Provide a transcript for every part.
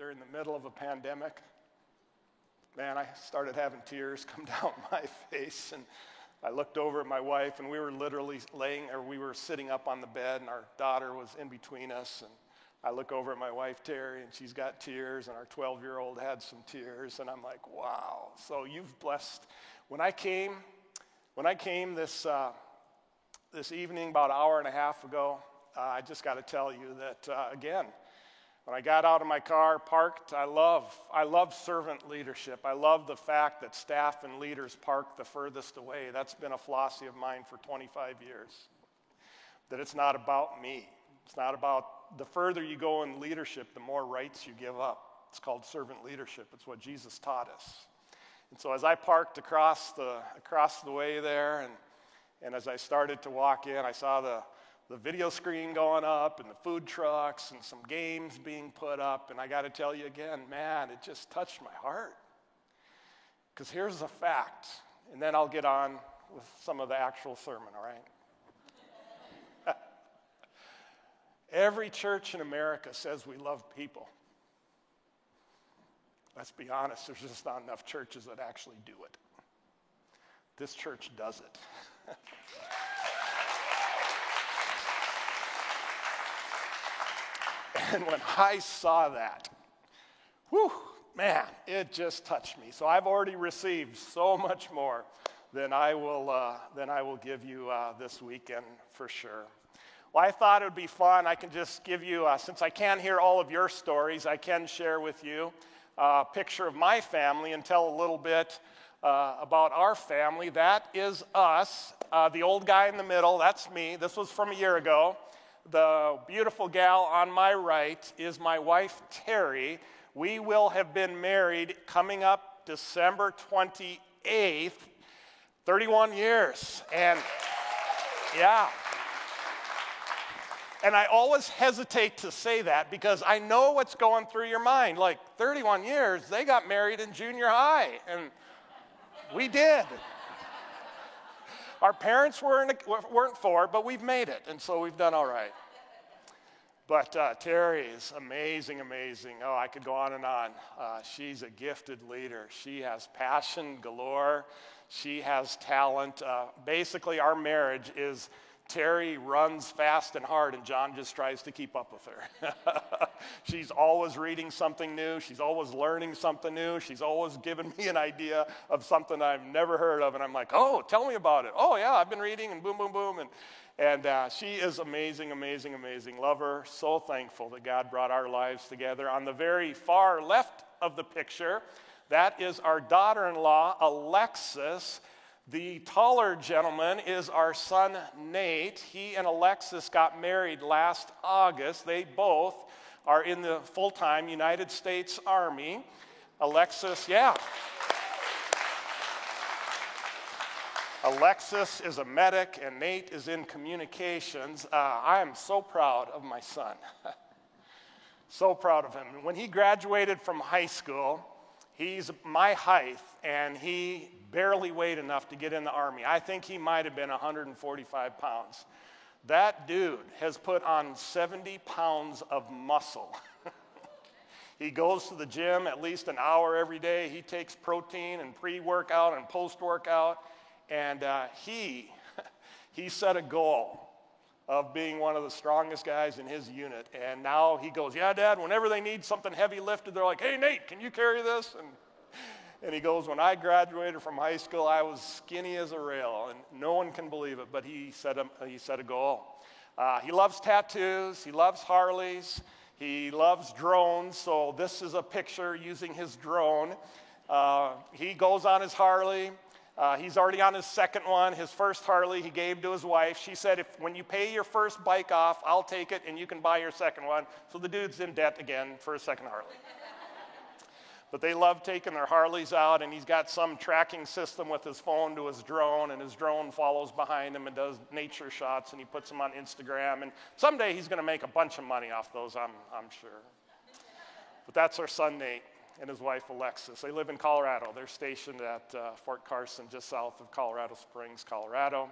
during the middle of a pandemic. Man, I started having tears come down my face, and I looked over at my wife, and we were literally laying, or we were sitting up on the bed, and our daughter was in between us. And I look over at my wife, Terry, and she's got tears, and our 12 year old had some tears. And I'm like, wow. So you've blessed. When I came, when I came this, uh, this evening, about an hour and a half ago, uh, I just got to tell you that, uh, again, when I got out of my car, parked, I love, I love servant leadership. I love the fact that staff and leaders park the furthest away. That's been a philosophy of mine for 25 years. That it's not about me. It's not about the further you go in leadership, the more rights you give up. It's called servant leadership. It's what Jesus taught us. And so as I parked across the, across the way there, and, and as I started to walk in, I saw the, the video screen going up and the food trucks and some games being put up. And I got to tell you again, man, it just touched my heart. Because here's the fact, and then I'll get on with some of the actual sermon, all right? Every church in America says we love people. Let's be honest, there's just not enough churches that actually do it. This church does it. And when I saw that, whew, man, it just touched me. So I've already received so much more than I will, uh, than I will give you uh, this weekend for sure. Well, I thought it would be fun. I can just give you, uh, since I can't hear all of your stories, I can share with you a picture of my family and tell a little bit uh, about our family. That is us. Uh, the old guy in the middle, that's me. This was from a year ago. The beautiful gal on my right is my wife, Terry. We will have been married coming up December 28th, 31 years. And yeah. And I always hesitate to say that because I know what's going through your mind. Like 31 years, they got married in junior high, and we did. Our parents weren't, weren't for but we've made it, and so we've done all right. But uh, Terry is amazing, amazing. Oh, I could go on and on. Uh, she's a gifted leader. She has passion galore. She has talent. Uh, basically, our marriage is Terry runs fast and hard, and John just tries to keep up with her. she's always reading something new. She's always learning something new. She's always giving me an idea of something I've never heard of. And I'm like, oh, tell me about it. Oh, yeah, I've been reading, and boom, boom, boom. And, and uh, she is amazing, amazing, amazing. Love her. So thankful that God brought our lives together. On the very far left of the picture, that is our daughter in law, Alexis. The taller gentleman is our son Nate. He and Alexis got married last August. They both are in the full time United States Army. Alexis, yeah. Alexis is a medic and Nate is in communications. Uh, I am so proud of my son. so proud of him. When he graduated from high school, he's my height and he barely weighed enough to get in the Army. I think he might have been 145 pounds. That dude has put on 70 pounds of muscle. he goes to the gym at least an hour every day. He takes protein and pre workout and post workout. And uh, he, he set a goal of being one of the strongest guys in his unit. And now he goes, Yeah, Dad, whenever they need something heavy lifted, they're like, Hey, Nate, can you carry this? And and he goes, When I graduated from high school, I was skinny as a rail, and no one can believe it, but he set a, he set a goal. Uh, he loves tattoos, he loves Harleys, he loves drones, so this is a picture using his drone. Uh, he goes on his Harley. Uh, he's already on his second one. His first Harley he gave to his wife. She said, if, when you pay your first bike off, I'll take it and you can buy your second one. So the dude's in debt again for a second Harley. But they love taking their Harleys out, and he's got some tracking system with his phone to his drone, and his drone follows behind him and does nature shots, and he puts them on Instagram. And someday he's going to make a bunch of money off those, I'm, I'm sure. But that's our son, Nate, and his wife, Alexis. They live in Colorado. They're stationed at uh, Fort Carson, just south of Colorado Springs, Colorado.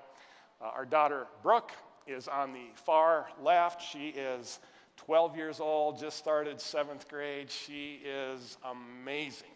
Uh, our daughter, Brooke, is on the far left. She is 12 years old, just started seventh grade. She is amazing.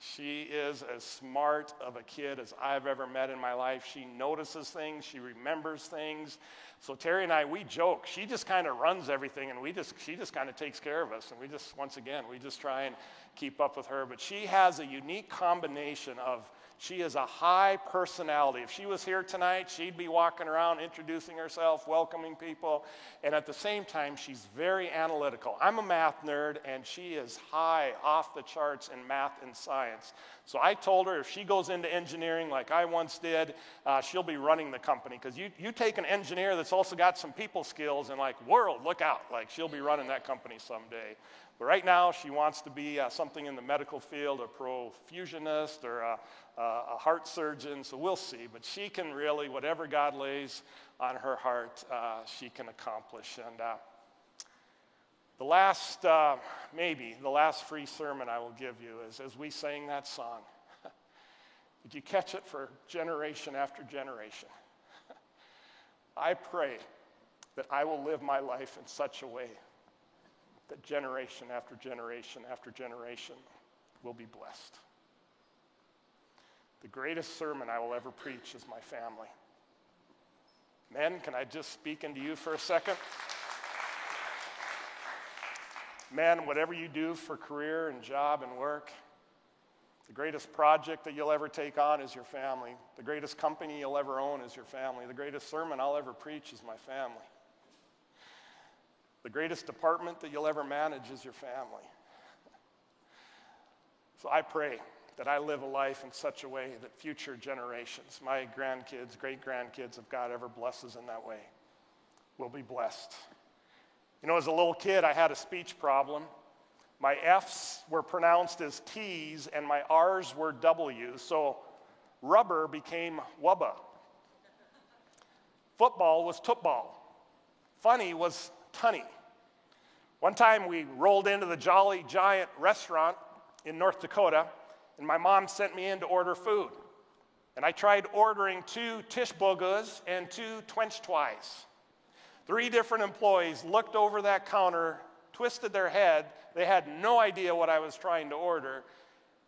She is as smart of a kid as I've ever met in my life. She notices things, she remembers things. So Terry and I, we joke. She just kind of runs everything, and we just she just kind of takes care of us. And we just once again we just try and keep up with her. But she has a unique combination of she is a high personality. If she was here tonight, she'd be walking around introducing herself, welcoming people, and at the same time, she's very analytical. I'm a math nerd, and she is high off the charts in math and science. So I told her if she goes into engineering like I once did, uh, she'll be running the company. Because you, you take an engineer that's also got some people skills and, like, world, look out. Like, she'll be running that company someday. But right now, she wants to be uh, something in the medical field, a perfusionist or a, a, heart surgeon. So we'll see. But she can really, whatever God lays on her heart, uh, she can accomplish. And uh, the last, uh, maybe, the last free sermon I will give you is as we sang that song. Did you catch it for generation after generation? I pray that I will live my life in such a way that generation after generation after generation will be blessed. The greatest sermon I will ever preach is my family. Men, can I just speak into you for a second? Men, whatever you do for career and job and work, the greatest project that you'll ever take on is your family. The greatest company you'll ever own is your family. The greatest sermon I'll ever preach is my family. The greatest department that you'll ever manage is your family. So I pray that I live a life in such a way that future generations, my grandkids, great grandkids, if God ever blesses in that way, will be blessed. You know, as a little kid, I had a speech problem. My F's were pronounced as T's and my R's were W's, so rubber became wubba. Football was football. Funny was tunny. One time we rolled into the Jolly Giant restaurant in North Dakota, and my mom sent me in to order food. And I tried ordering two tish bogas and two twench twice. Three different employees looked over that counter, twisted their head. They had no idea what I was trying to order.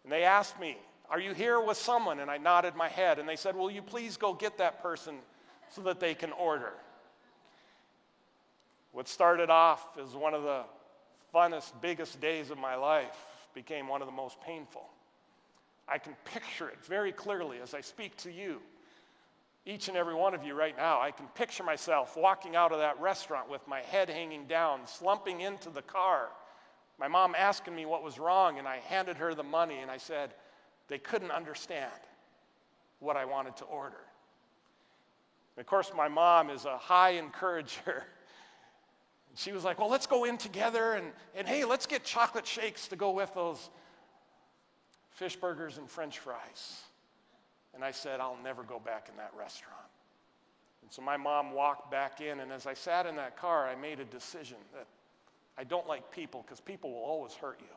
And they asked me, Are you here with someone? And I nodded my head. And they said, Will you please go get that person so that they can order? What started off as one of the funnest, biggest days of my life became one of the most painful. I can picture it very clearly as I speak to you, each and every one of you right now. I can picture myself walking out of that restaurant with my head hanging down, slumping into the car. My mom asking me what was wrong, and I handed her the money, and I said, they couldn't understand what I wanted to order. And of course, my mom is a high encourager. She was like, Well, let's go in together and, and hey, let's get chocolate shakes to go with those fish burgers and french fries. And I said, I'll never go back in that restaurant. And so my mom walked back in, and as I sat in that car, I made a decision that I don't like people because people will always hurt you.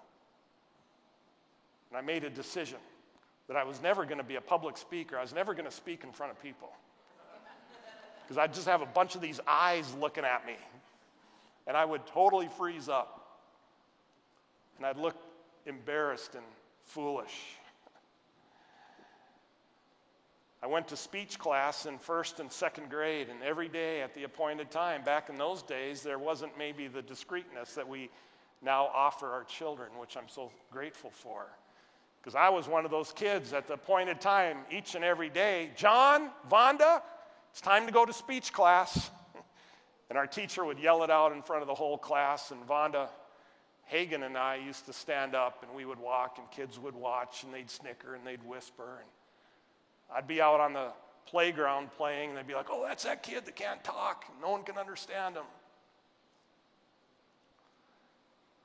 And I made a decision that I was never going to be a public speaker. I was never going to speak in front of people. Because I'd just have a bunch of these eyes looking at me and I would totally freeze up. And I'd look embarrassed and foolish. I went to speech class in first and second grade, and every day at the appointed time, back in those days, there wasn't maybe the discreetness that we now offer our children, which I'm so grateful for. Because I was one of those kids at the appointed time each and every day. John, Vonda, it's time to go to speech class. And our teacher would yell it out in front of the whole class, and Vonda Hagen and I used to stand up and we would walk, and kids would watch, and they'd snicker and they'd whisper. And I'd be out on the playground playing, and they'd be like, oh, that's that kid that can't talk. No one can understand him.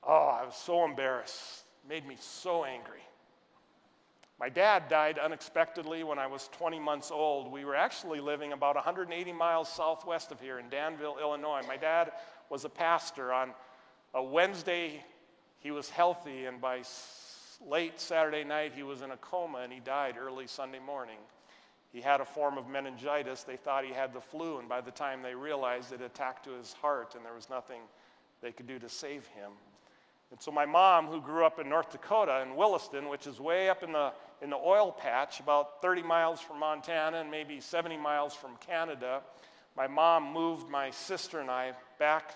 Oh, I was so embarrassed. It made me so angry. My dad died unexpectedly when I was 20 months old. We were actually living about 180 miles southwest of here in Danville, Illinois. My dad was a pastor. On a Wednesday, he was healthy, and by late Saturday night, he was in a coma and he died early Sunday morning. He had a form of meningitis. They thought he had the flu, and by the time they realized it attacked to his heart and there was nothing they could do to save him. And so my mom, who grew up in North Dakota in Williston, which is way up in the, in the oil patch, about 30 miles from Montana and maybe 70 miles from Canada, my mom moved my sister and I back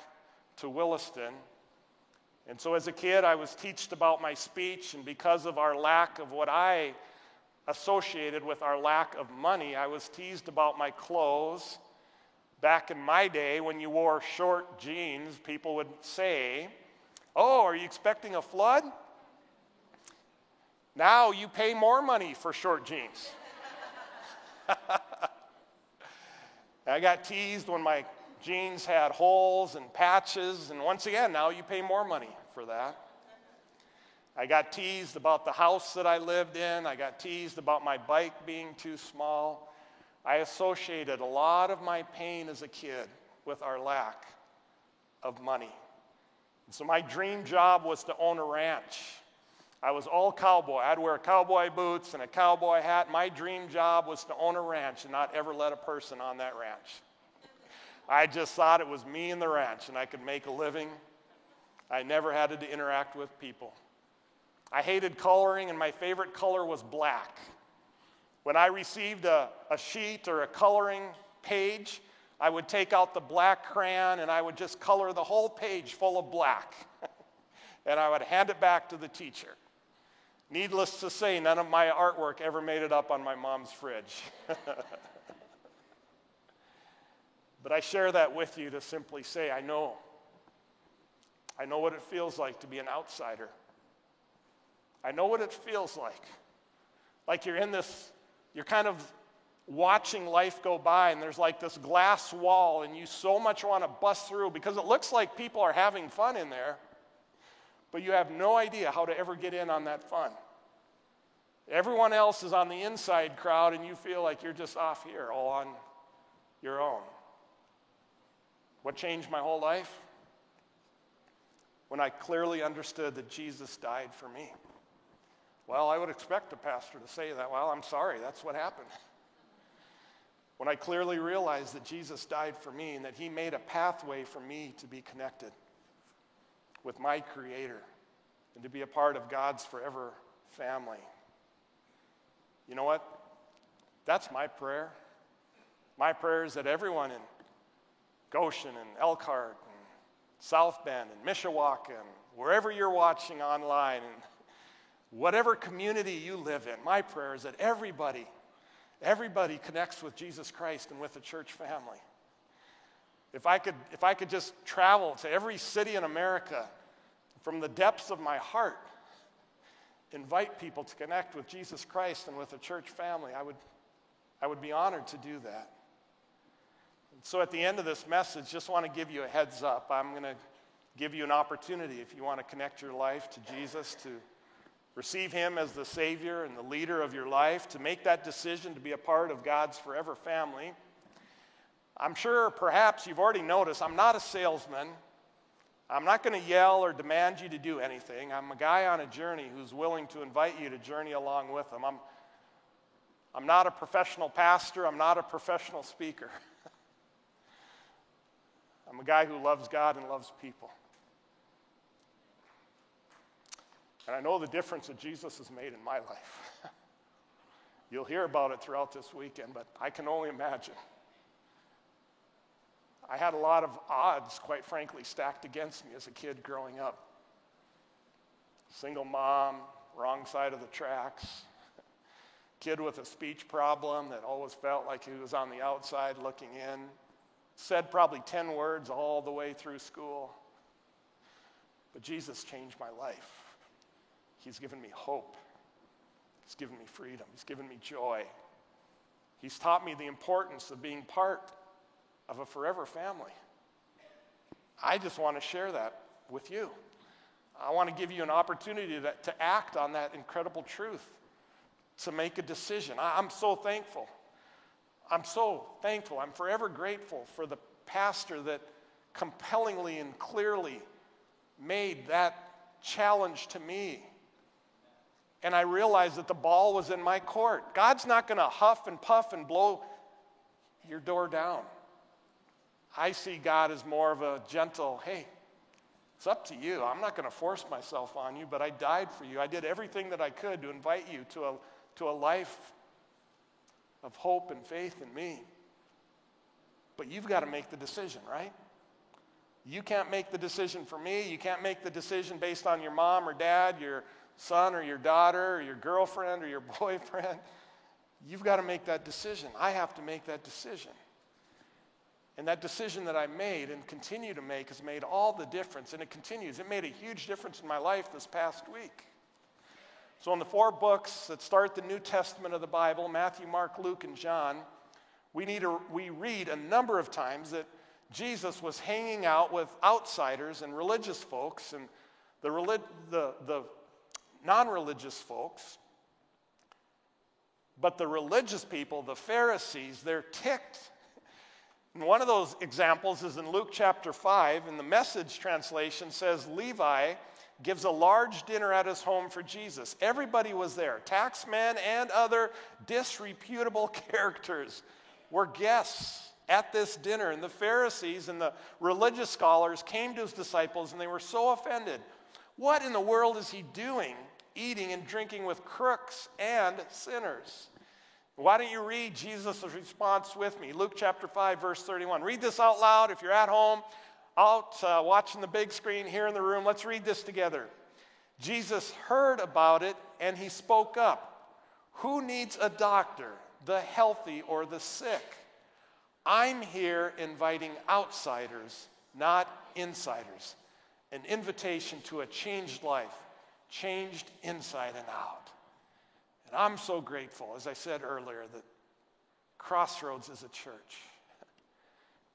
to Williston. And so as a kid, I was taught about my speech, and because of our lack of what I associated with our lack of money, I was teased about my clothes. Back in my day, when you wore short jeans, people would say, Oh, are you expecting a flood? Now you pay more money for short jeans. I got teased when my jeans had holes and patches, and once again, now you pay more money for that. I got teased about the house that I lived in. I got teased about my bike being too small. I associated a lot of my pain as a kid with our lack of money. So my dream job was to own a ranch. I was all cowboy. I'd wear cowboy boots and a cowboy hat. My dream job was to own a ranch and not ever let a person on that ranch. I just thought it was me and the ranch and I could make a living. I never had to interact with people. I hated coloring, and my favorite color was black. When I received a, a sheet or a coloring page, I would take out the black crayon and I would just color the whole page full of black. and I would hand it back to the teacher. Needless to say, none of my artwork ever made it up on my mom's fridge. but I share that with you to simply say, I know. I know what it feels like to be an outsider. I know what it feels like. Like you're in this, you're kind of watching life go by, and there's like this glass wall, and you so much want to bust through because it looks like people are having fun in there, but you have no idea how to ever get in on that fun. Everyone else is on the inside crowd, and you feel like you're just off here all on your own. What changed my whole life? When I clearly understood that Jesus died for me. Well, I would expect a pastor to say that. Well, I'm sorry, that's what happened. When I clearly realized that Jesus died for me and that he made a pathway for me to be connected with my Creator and to be a part of God's forever family. You know what? That's my prayer. My prayer is that everyone in Goshen and Elkhart and South Bend and Mishawaka and wherever you're watching online and whatever community you live in, my prayer is that everybody, everybody connects with Jesus Christ and with the church family. If I could, if I could just travel to every city in America from the depths of my heart, invite people to connect with Jesus Christ and with the church family, I would, I would be honored to do that. And so at the end of this message, just want to give you a heads up. I'm going to give you an opportunity if you want to connect your life to Jesus to receive Him as the Savior and the leader of your life, to make that decision to be a part of God's forever family. I'm sure perhaps you've already noticed I'm not a salesman. I'm not going to yell or demand you to do anything. I'm a guy on a journey who's willing to invite you to journey along with him. I'm, I'm not a professional pastor, I'm not a professional speaker. I'm a guy who loves God and loves people. And I know the difference that Jesus has made in my life. You'll hear about it throughout this weekend, but I can only imagine. I had a lot of odds, quite frankly, stacked against me as a kid growing up. Single mom, wrong side of the tracks, kid with a speech problem that always felt like he was on the outside looking in, said probably 10 words all the way through school. But Jesus changed my life. He's given me hope. He's given me freedom. He's given me joy. He's taught me the importance of being part of a forever family. I just want to share that with you. I want to give you an opportunity to, to act on that incredible truth, to make a decision. I, I'm so thankful. I'm so thankful. I'm forever grateful for the pastor that compellingly and clearly made that challenge to me and I realized that the ball was in my court. God's not going to huff and puff and blow your door down. I see God as more of a gentle, hey, It's up to you. I'm not going to force myself on you, but I died for you. I did everything that I could to invite you to a, to a life of hope and faith in me. But you've got to make the decision, right? You can't make the decision for me. You can't make the decision based on your mom or dad, your son or your daughter, or your girlfriend or your boyfriend. You've got to make that decision. I have to make that decision. And that decision that I made and continue to make has made all the difference, and it continues. It made a huge difference in my life this past week. So, in the four books that start the New Testament of the Bible Matthew, Mark, Luke, and John we, need a, we read a number of times that Jesus was hanging out with outsiders and religious folks, and the, relig- the, the non religious folks. But the religious people, the Pharisees, they're ticked and one of those examples is in Luke chapter 5, and the message translation says Levi gives a large dinner at his home for Jesus. Everybody was there. Taxmen and other disreputable characters were guests at this dinner. And the Pharisees and the religious scholars came to his disciples and they were so offended. What in the world is he doing, eating and drinking with crooks and sinners? Why don't you read Jesus' response with me? Luke chapter 5, verse 31. Read this out loud if you're at home, out uh, watching the big screen here in the room. Let's read this together. Jesus heard about it and he spoke up. Who needs a doctor, the healthy or the sick? I'm here inviting outsiders, not insiders. An invitation to a changed life, changed inside and out. And I'm so grateful, as I said earlier, that Crossroads is a church.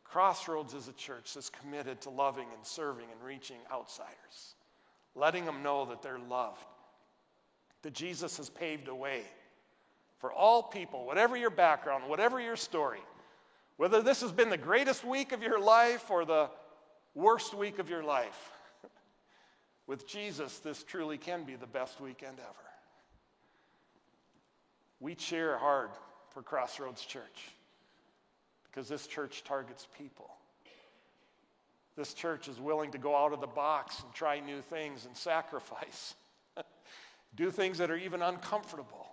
Crossroads is a church that's committed to loving and serving and reaching outsiders, letting them know that they're loved, that Jesus has paved a way for all people, whatever your background, whatever your story, whether this has been the greatest week of your life or the worst week of your life. With Jesus, this truly can be the best weekend ever. We cheer hard for Crossroads Church because this church targets people. This church is willing to go out of the box and try new things and sacrifice, do things that are even uncomfortable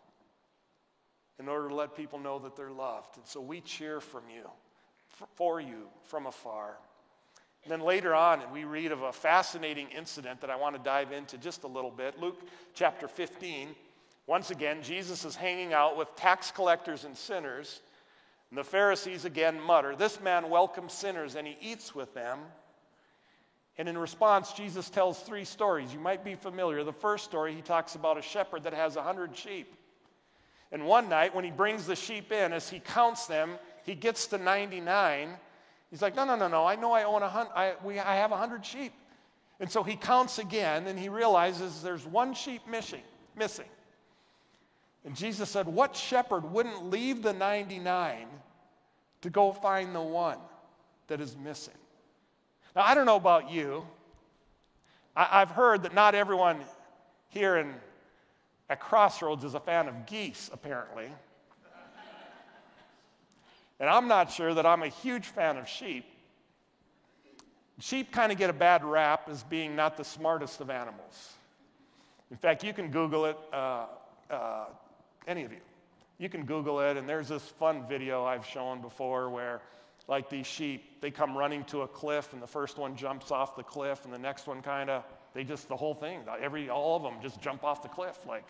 in order to let people know that they're loved. And so we cheer from you, for you from afar. And then later on, we read of a fascinating incident that I want to dive into just a little bit. Luke chapter 15. Once again, Jesus is hanging out with tax collectors and sinners. And the Pharisees again mutter, This man welcomes sinners and he eats with them. And in response, Jesus tells three stories. You might be familiar. The first story, he talks about a shepherd that has a hundred sheep. And one night, when he brings the sheep in, as he counts them, he gets to 99. He's like, No, no, no, no. I know I own a hundred. I, we, I have a hundred sheep. And so he counts again, and he realizes there's one sheep missing. Missing. And Jesus said, What shepherd wouldn't leave the 99 to go find the one that is missing? Now, I don't know about you. I, have heard that not everyone here in, at Crossroads is a fan of geese, apparently. And I'm not sure that I'm a huge fan of sheep. Sheep kind of get a bad rap as being not the smartest of animals. In fact, you can Google it. Uh, uh, any of you. You can Google it, and there's this fun video I've shown before where, like these sheep, they come running to a cliff, and the first one jumps off the cliff, and the next one kind of, they just, the whole thing, every, all of them just jump off the cliff. Like,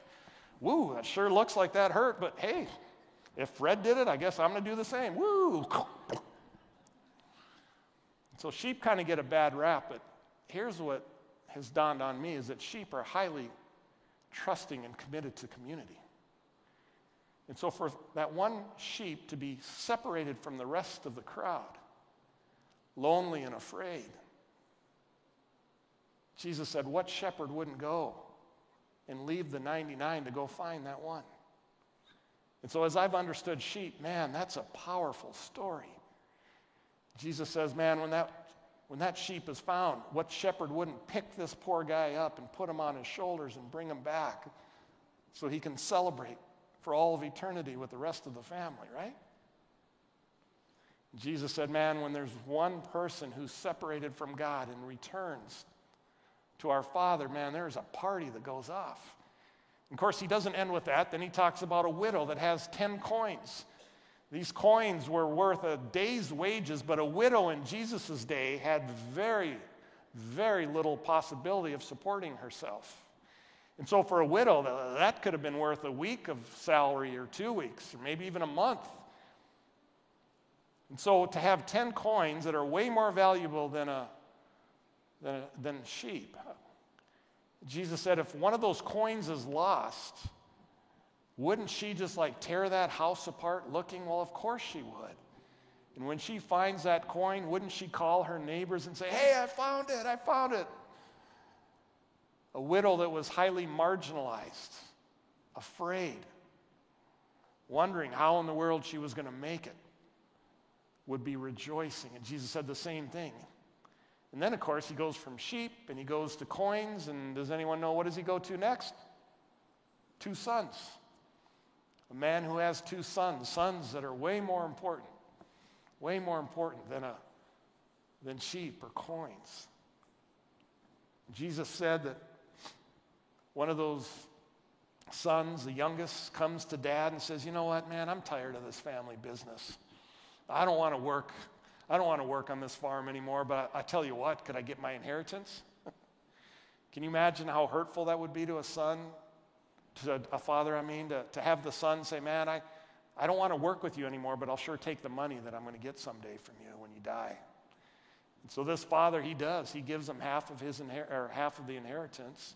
woo, that sure looks like that hurt, but hey, if Fred did it, I guess I'm going to do the same. Woo! So sheep kind of get a bad rap, but here's what has dawned on me is that sheep are highly trusting and committed to community. And so, for that one sheep to be separated from the rest of the crowd, lonely and afraid, Jesus said, What shepherd wouldn't go and leave the 99 to go find that one? And so, as I've understood sheep, man, that's a powerful story. Jesus says, Man, when that, when that sheep is found, what shepherd wouldn't pick this poor guy up and put him on his shoulders and bring him back so he can celebrate for all of eternity with the rest of the family, right? Jesus said, Man, when there's one person who's separated from God and returns to our Father, man, there's a party that goes off. Of course, he doesn't end with that. Then he talks about a widow that has 10 coins. These coins were worth a day's wages, but a widow in Jesus' day had very, very little possibility of supporting herself. And so, for a widow, that could have been worth a week of salary or two weeks, or maybe even a month. And so, to have 10 coins that are way more valuable than, a, than, a, than sheep, Jesus said, if one of those coins is lost, wouldn't she just like tear that house apart looking? Well, of course she would. And when she finds that coin, wouldn't she call her neighbors and say, Hey, I found it, I found it? A widow that was highly marginalized, afraid, wondering how in the world she was going to make it, would be rejoicing. And Jesus said the same thing. And then, of course, he goes from sheep and he goes to coins. And does anyone know what does he go to next? Two sons. A man who has two sons, sons that are way more important, way more important than, a, than sheep or coins. Jesus said that one of those sons, the youngest, comes to dad and says, You know what, man, I'm tired of this family business. I don't want to work I don't want to work on this farm anymore, but I, tell you what, could I get my inheritance? Can you imagine how hurtful that would be to a son, to a, a father, I mean, to, to have the son say, Man, I, I don't want to work with you anymore, but I'll sure take the money that I'm going to get someday from you when you die. And so this father, he does. He gives him half of his inher- or half of the inheritance.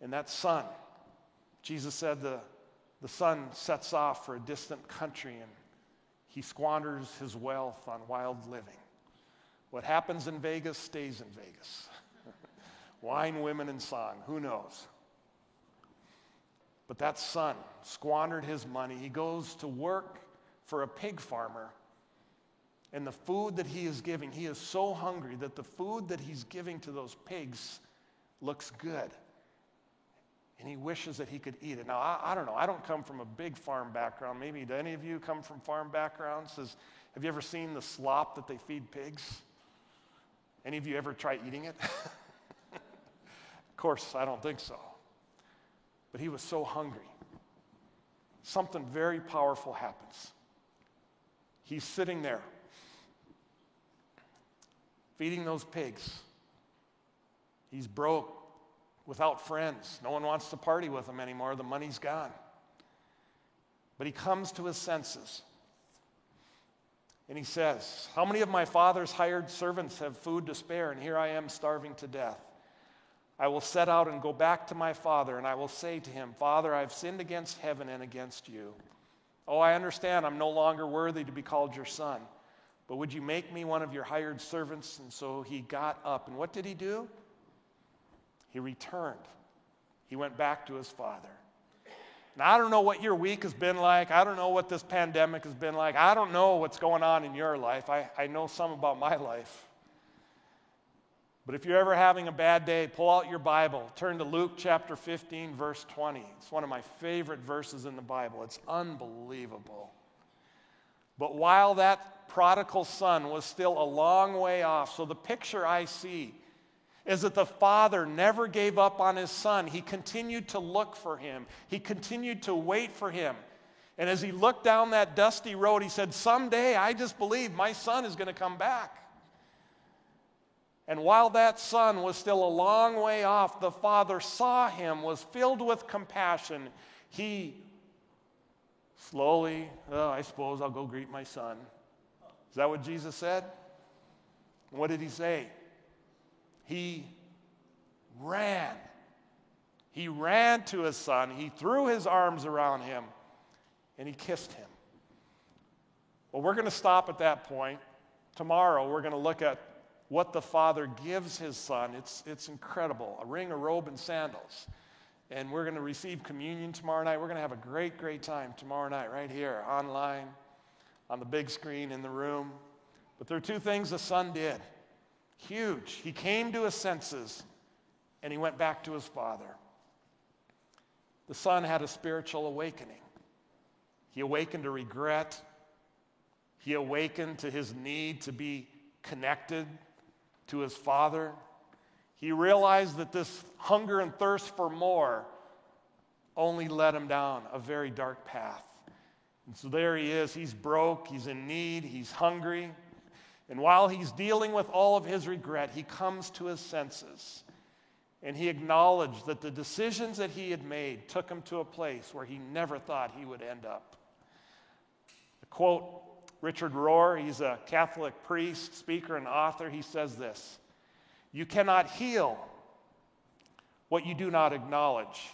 And that son, Jesus said the, the son sets off for a distant country and he squanders his wealth on wild living. What happens in Vegas stays in Vegas. Wine, women, and song, who knows? But that son squandered his money. He goes to work for a pig farmer. And the food that he is giving, he is so hungry that the food that he's giving to those pigs looks good and he wishes that he could eat it. Now, I, I, don't know. I don't come from a big farm background. Maybe do any of you come from farm backgrounds? Has, have you ever seen the slop that they feed pigs? Any of you ever try eating it? of course, I don't think so. But he was so hungry. Something very powerful happens. He's sitting there feeding those pigs. He's broke without friends. No one wants to party with him anymore. The money's gone. But he comes to his senses. And he says, How many of my father's hired servants have food to spare? And here I am starving to death. I will set out and go back to my father, and I will say to him, Father, I've sinned against heaven and against you. Oh, I understand I'm no longer worthy to be called your son, but would you make me one of your hired servants? And so he got up. And what did he do? He returned. He went back to his father. Now, I don't know what your week has been like. I don't know what this pandemic has been like. I don't know what's going on in your life. I, I know some about my life. But if you're ever having a bad day, pull out your Bible. Turn to Luke chapter 15, verse 20. It's one of my favorite verses in the Bible. It's unbelievable. But while that prodigal son was still a long way off, so the picture I see is that the father never gave up on his son. He continued to look for him, he continued to wait for him. And as he looked down that dusty road, he said, Someday I just believe my son is going to come back. And while that son was still a long way off, the father saw him, was filled with compassion. He slowly, oh, I suppose I'll go greet my son. Is that what Jesus said? What did he say? He ran. He ran to his son, he threw his arms around him, and he kissed him. Well, we're going to stop at that point. Tomorrow, we're going to look at what the father gives his son. It's, it's incredible a ring, a robe, and sandals. And we're going to receive communion tomorrow night. We're going to have a great, great time tomorrow night, right here, online, on the big screen in the room. But there are two things the son did. Huge. He came to his senses and he went back to his father. The son had a spiritual awakening. He awakened to regret. He awakened to his need to be connected to his father. He realized that this hunger and thirst for more only led him down a very dark path. And so there he is. He's broke, he's in need, he's hungry. And while he's dealing with all of his regret, he comes to his senses. And he acknowledged that the decisions that he had made took him to a place where he never thought he would end up. Quote Richard Rohr, he's a Catholic priest, speaker, and author. He says this You cannot heal what you do not acknowledge.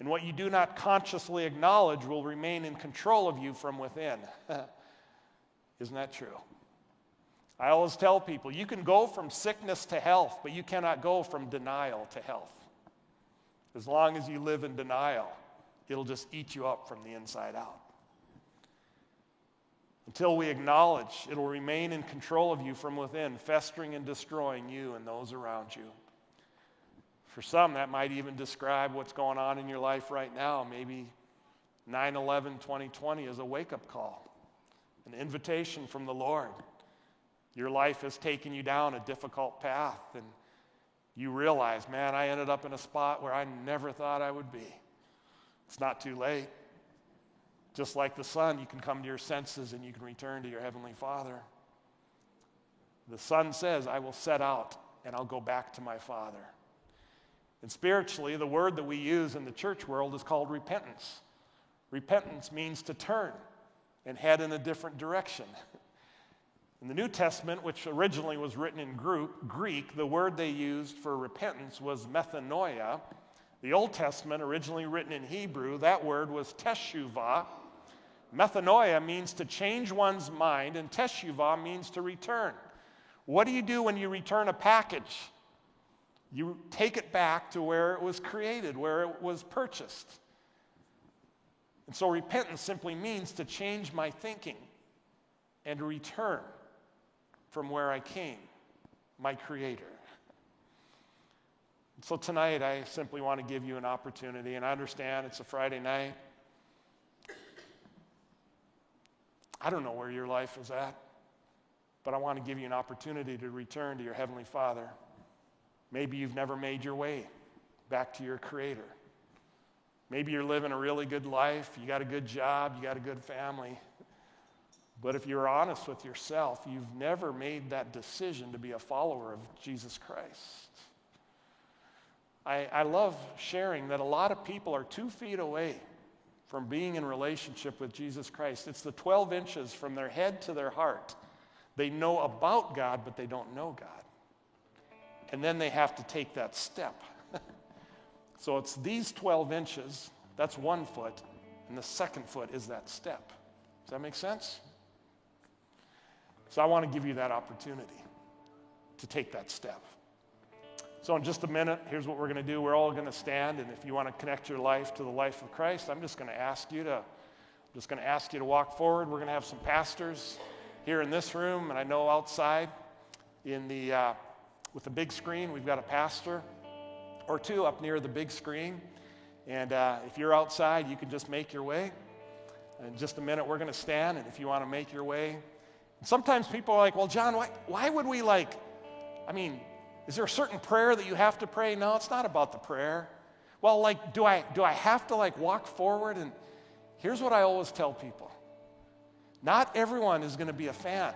And what you do not consciously acknowledge will remain in control of you from within. Isn't that true? I always tell people you can go from sickness to health, but you cannot go from denial to health. As long as you live in denial, it'll just eat you up from the inside out. Until we acknowledge, it'll remain in control of you from within, festering and destroying you and those around you. For some, that might even describe what's going on in your life right now. Maybe 9 11 2020 is a wake up call, an invitation from the Lord. Your life has taken you down a difficult path, and you realize, man, I ended up in a spot where I never thought I would be. It's not too late. Just like the Son, you can come to your senses and you can return to your Heavenly Father. The Son says, I will set out and I'll go back to my Father. And spiritually, the word that we use in the church world is called repentance. Repentance means to turn and head in a different direction. In the New Testament, which originally was written in Greek, the word they used for repentance was metanoia. The Old Testament, originally written in Hebrew, that word was teshuvah. Metanoia means to change one's mind, and teshuvah means to return. What do you do when you return a package? You take it back to where it was created, where it was purchased. And so repentance simply means to change my thinking and return from where I came, my Creator. So tonight, I simply want to give you an opportunity, and I understand it's a Friday night. I don't know where your life is at, but I want to give you an opportunity to return to your Heavenly Father. Maybe you've never made your way back to your Creator. Maybe you're living a really good life, you got a good job, you got a good family. But if you're honest with yourself, you've never made that decision to be a follower of Jesus Christ. I, I love sharing that a lot of people are two feet away from being in relationship with Jesus Christ. It's the 12 inches from their head to their heart. They know about God, but they don't know God. And then they have to take that step. so it's these 12 inches, that's one foot, and the second foot is that step. Does that make sense? So I want to give you that opportunity to take that step. So, in just a minute, here's what we're going to do. We're all going to stand, and if you want to connect your life to the life of Christ, I'm just going to ask you to, I'm just going to ask you to walk forward. We're going to have some pastors here in this room, and I know outside in the uh, with the big screen, we've got a pastor or two up near the big screen. And uh, if you're outside, you can just make your way. In just a minute, we're going to stand, and if you want to make your way, sometimes people are like, well, John, why, why would we like, I mean, is there a certain prayer that you have to pray? No, it's not about the prayer. Well, like, do I, do I have to like walk forward? And here's what I always tell people not everyone is going to be a fan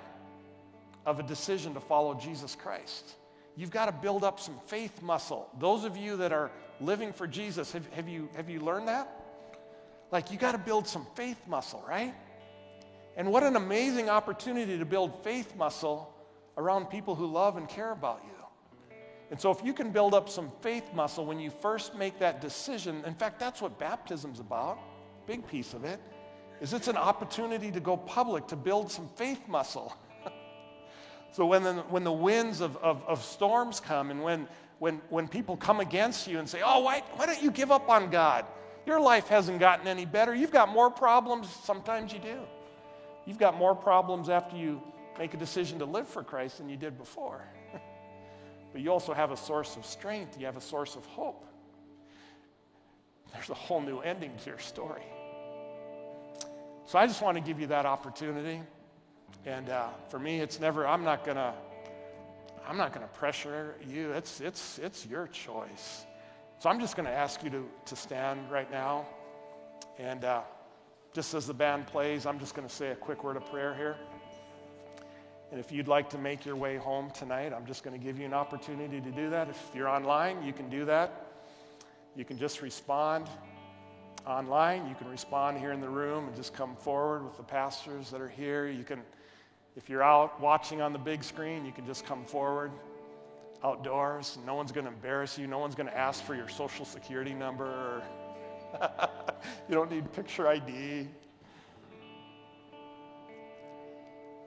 of a decision to follow Jesus Christ. You've got to build up some faith muscle. Those of you that are living for Jesus, have, have, you, have you learned that? Like, you got to build some faith muscle, right? And what an amazing opportunity to build faith muscle around people who love and care about you. And so, if you can build up some faith muscle when you first make that decision, in fact, that's what baptism's about, big piece of it, is it's an opportunity to go public, to build some faith muscle. so, when the, when the winds of, of, of storms come and when, when, when people come against you and say, oh, why, why don't you give up on God? Your life hasn't gotten any better. You've got more problems. Sometimes you do. You've got more problems after you make a decision to live for Christ than you did before. but you also have a source of strength, you have a source of hope. There's a whole new ending to your story. So I just want to give you that opportunity. And uh, for me, it's never, I'm not going to, I'm not going to pressure you. It's, it's, it's your choice. So I'm just going to ask you to, to stand right now. And uh, just as the band plays, I'm just going to say a quick word of prayer here. And if you'd like to make your way home tonight, I'm just going to give you an opportunity to do that. If you're online, you can do that. You can just respond online. You can respond here in the room and just come forward with the pastors that are here. You can, if you're out watching on the big screen, you can just come forward outdoors. No one's going to embarrass you. No one's going to ask for your social security number. Or you don't need picture ID.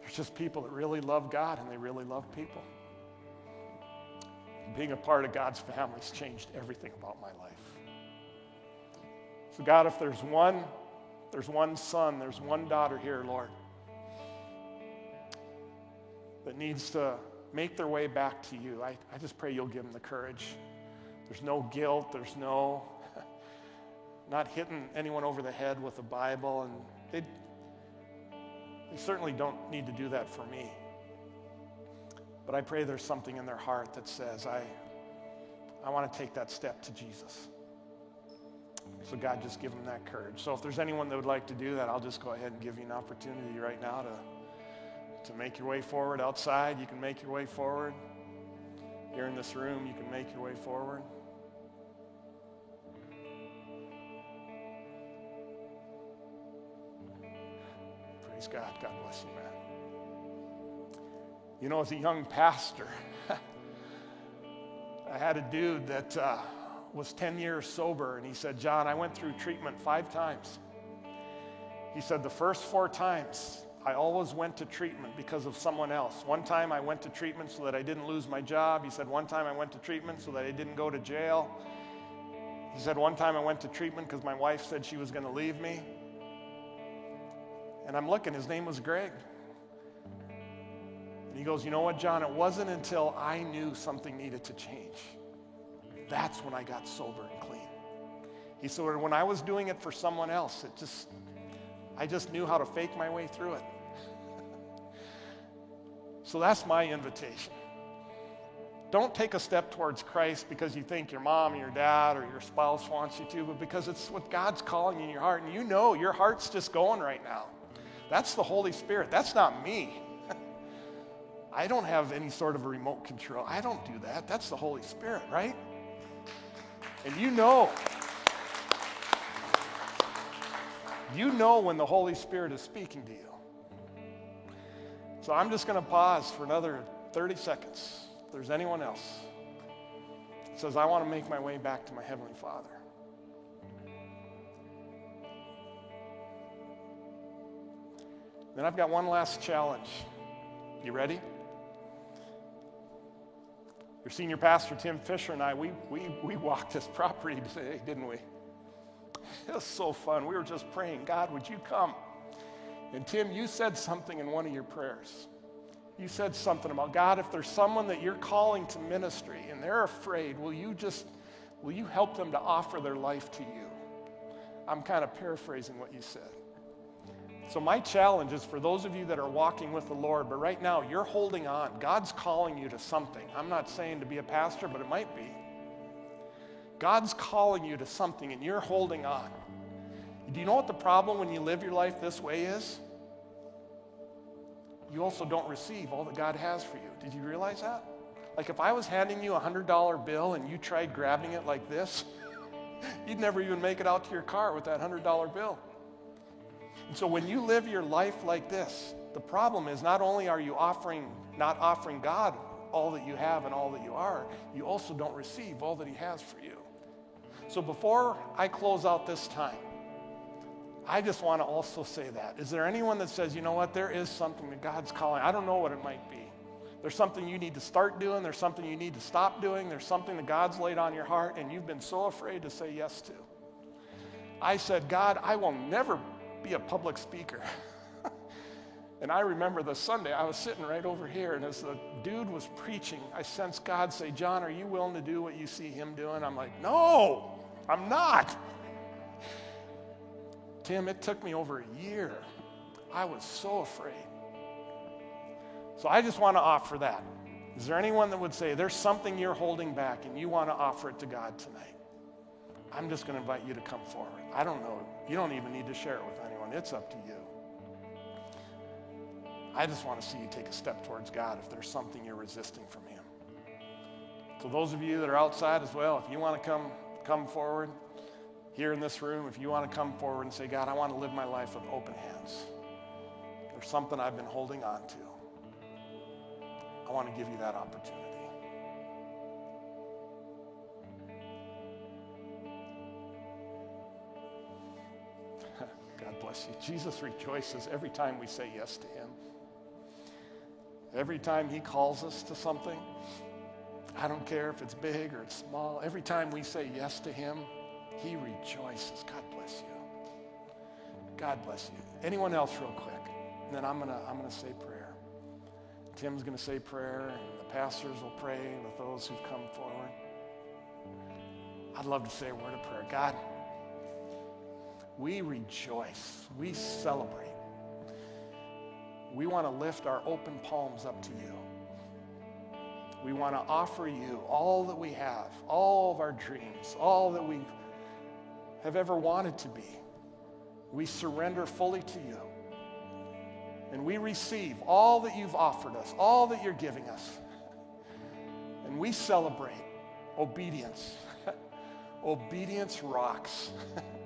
There's just people that really love God and they really love people. Being a part of God's family has changed everything about my life. So, God, if there's one, there's one son, there's one daughter here, Lord, that needs to make their way back to you, I, I just pray you'll give them the courage. There's no guilt, there's no, not hitting anyone over the head with a Bible, and they, they certainly don't need to do that for me. But I pray there's something in their heart that says, I, I want to take that step to Jesus. So, God, just give them that courage. So, if there's anyone that would like to do that, I'll just go ahead and give you an opportunity right now to, to make your way forward. Outside, you can make your way forward. Here in this room, you can make your way forward. Praise God. God bless you, man. You know, as a young pastor, I had a dude that. Uh, was 10 years sober, and he said, John, I went through treatment five times. He said, the first four times, I always went to treatment because of someone else. One time I went to treatment so that I didn't lose my job. He said, one time I went to treatment so that I didn't go to jail. He said, one time I went to treatment because my wife said she was going to leave me. And I'm looking, his name was Greg. And he goes, You know what, John? It wasn't until I knew something needed to change that's when I got sober and clean. He said, when I was doing it for someone else, it just, I just knew how to fake my way through it. so that's my invitation. Don't take a step towards Christ because you think your mom or your dad or your spouse wants you to, but because it's what God's calling in your heart. And you know your heart's just going right now. That's the Holy Spirit. That's not me. I don't have any sort of a remote control. I don't do that. That's the Holy Spirit, right? And you know, you know when the Holy Spirit is speaking to you. So I'm just going to pause for another 30 seconds. If there's anyone else says, I want to make my way back to my Heavenly Father. Then I've got one last challenge. You ready? Your senior pastor, Tim Fisher, and I, we, we, we walked this property today, didn't we? It was so fun. We were just praying, God, would you come? And Tim, you said something in one of your prayers. You said something about, God, if there's someone that you're calling to ministry and they're afraid, will you just, will you help them to offer their life to you? I'm kind of paraphrasing what you said. So, my challenge is for those of you that are walking with the Lord, but right now you're holding on. God's calling you to something. I'm not saying to be a pastor, but it might be. God's calling you to something and you're holding on. Do you know what the problem when you live your life this way is? You also don't receive all that God has for you. Did you realize that? Like if I was handing you a $100 bill and you tried grabbing it like this, you'd never even make it out to your car with that $100 bill. And so when you live your life like this, the problem is not only are you offering, not offering God all that you have and all that you are, you also don't receive all that He has for you. So before I close out this time, I just want to also say that. Is there anyone that says, you know what, there is something that God's calling? I don't know what it might be. There's something you need to start doing, there's something you need to stop doing, there's something that God's laid on your heart and you've been so afraid to say yes to. I said, God, I will never be a public speaker. and I remember the Sunday, I was sitting right over here, and as the dude was preaching, I sensed God say, John, are you willing to do what you see him doing? I'm like, no, I'm not. Tim, it took me over a year. I was so afraid. So I just want to offer that. Is there anyone that would say there's something you're holding back and you want to offer it to God tonight? I'm just going to invite you to come forward. I don't know. You don't even need to share it with anyone. It's up to you. I just want to see you take a step towards God if there's something you're resisting from Him. So, those of you that are outside as well, if you want to come, come forward here in this room, if you want to come forward and say, God, I want to live my life with open hands, there's something I've been holding on to. I want to give you that opportunity. Jesus rejoices every time we say yes to Him. Every time He calls us to something, I don't care if it's big or it's small, every time we say yes to Him, He rejoices. God bless you. God bless you. Anyone else, real quick? And then I'm going to I'm going to say prayer. Tim's going to say prayer, and the pastors will pray with those who've come forward. I'd love to say a word of prayer. God, we rejoice, we celebrate. We want to lift our open palms up to you. We want to offer you all that we have, all of our dreams, all that we have ever wanted to be. We surrender fully to you. And we receive all that you've offered us, all that you're giving us. And we celebrate obedience. obedience rocks.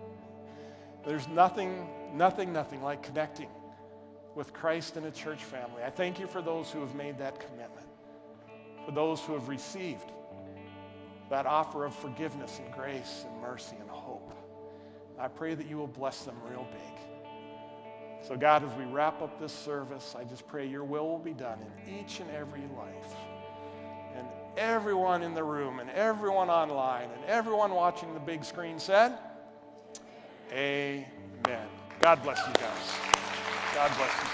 There's nothing, nothing, nothing like connecting with Christ in a church family. I thank you for those who have made that commitment, for those who have received that offer of forgiveness and grace and mercy and hope. I pray that you will bless them real big. So, God, as we wrap up this service, I just pray your will will be done in each and every life. And everyone in the room, and everyone online, and everyone watching the big screen said, Amen. God bless you guys. God bless you.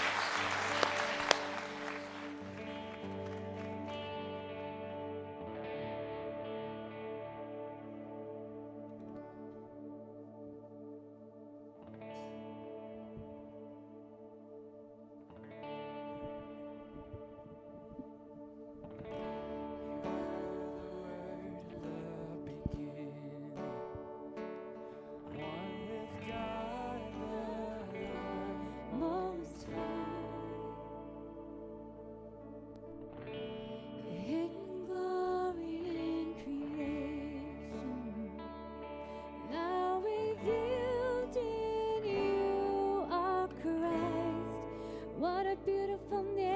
Nothing a beautiful this.